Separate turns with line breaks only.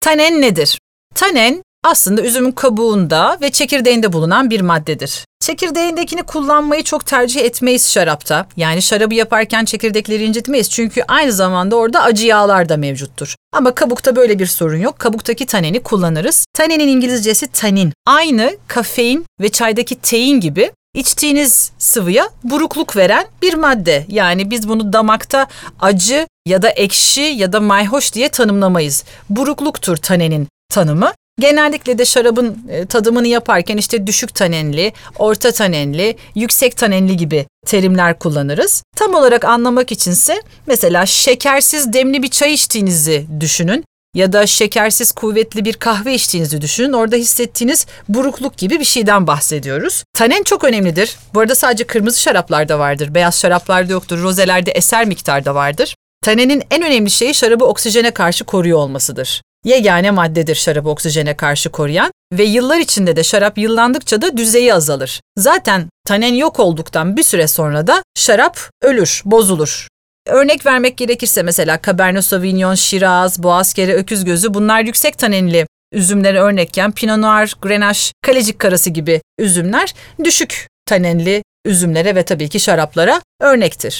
Tanen nedir? Tanen aslında üzümün kabuğunda ve çekirdeğinde bulunan bir maddedir. Çekirdeğindekini kullanmayı çok tercih etmeyiz şarapta. Yani şarabı yaparken çekirdekleri incitmeyiz çünkü aynı zamanda orada acı yağlar da mevcuttur. Ama kabukta böyle bir sorun yok. Kabuktaki taneni kullanırız. Tanenin İngilizcesi tanin. Aynı kafein ve çaydaki tein gibi içtiğiniz sıvıya burukluk veren bir madde. Yani biz bunu damakta acı ya da ekşi ya da mayhoş diye tanımlamayız. Burukluktur tanenin tanımı. Genellikle de şarabın e, tadımını yaparken işte düşük tanenli, orta tanenli, yüksek tanenli gibi terimler kullanırız. Tam olarak anlamak içinse mesela şekersiz demli bir çay içtiğinizi düşünün ya da şekersiz kuvvetli bir kahve içtiğinizi düşünün. Orada hissettiğiniz burukluk gibi bir şeyden bahsediyoruz. Tanen çok önemlidir. Bu arada sadece kırmızı şaraplarda vardır. Beyaz şaraplarda yoktur. Rozelerde eser miktarda vardır. Tanenin en önemli şeyi şarabı oksijene karşı koruyor olmasıdır. Yegane maddedir şarabı oksijene karşı koruyan ve yıllar içinde de şarap yıllandıkça da düzeyi azalır. Zaten tanen yok olduktan bir süre sonra da şarap ölür, bozulur. Örnek vermek gerekirse mesela Cabernet Sauvignon, Shiraz, Boğazkere, Öküz Gözü bunlar yüksek tanenli üzümlere örnekken Pinot Noir, Grenache, Kalecik Karası gibi üzümler düşük tanenli üzümlere ve tabii ki şaraplara örnektir.